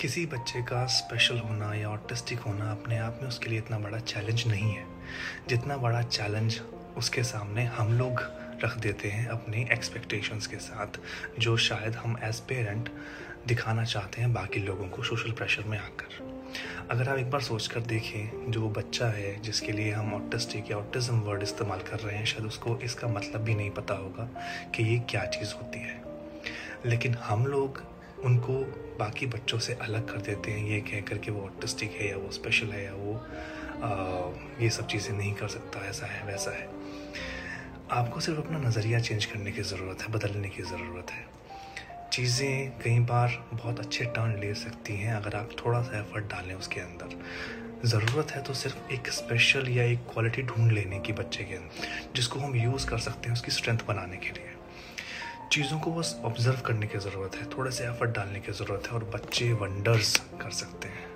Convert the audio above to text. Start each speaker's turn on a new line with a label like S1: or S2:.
S1: किसी बच्चे का स्पेशल होना या ऑटिस्टिक होना अपने आप में उसके लिए इतना बड़ा चैलेंज नहीं है। जितना बड़ा चैलेंज उसके सामने हम लोग रख देते हैं अपनी एक्सपेक्टेशंस के साथ, जो शायद हम एज पेरेंट दिखाना चाहते हैं बाकी लोगों को सोशल प्रेशर में आकर। अगर आप एक बार सोच कर देखें, जो बच्चा है जिसके लिए हम ऑटिस्टिक या ऑटिज्म वर्ड इस्तेमाल कर रहे हैं, शायद उसको इसका मतलब भी नहीं पता होगा कि ये क्या चीज़ होती है। लेकिन हम लोग उनको बाकी बच्चों से अलग कर देते हैं ये कह कर के वो ऑटिस्टिक है या वो स्पेशल है या वो आ, ये सब चीज़ें नहीं कर सकता ऐसा है वैसा है। आपको सिर्फ़ अपना नज़रिया चेंज करने की ज़रूरत है बदलने की ज़रूरत है। चीज़ें कई बार बहुत अच्छे टर्न ले सकती हैं अगर आप थोड़ा सा एफर्ट डालें उसके अंदर। ज़रूरत है तो सिर्फ़ एक स्पेशल या एक क्वालिटी ढूंढ लेने की बच्चे के अंदर जिसको हम यूज़ कर सकते हैं उसकी स्ट्रेंथ बनाने के लिए। चीज़ों को बस ऑब्ज़र्व करने की ज़रूरत है, थोड़े से एफर्ट डालने की ज़रूरत है और बच्चे वंडर्स कर सकते हैं।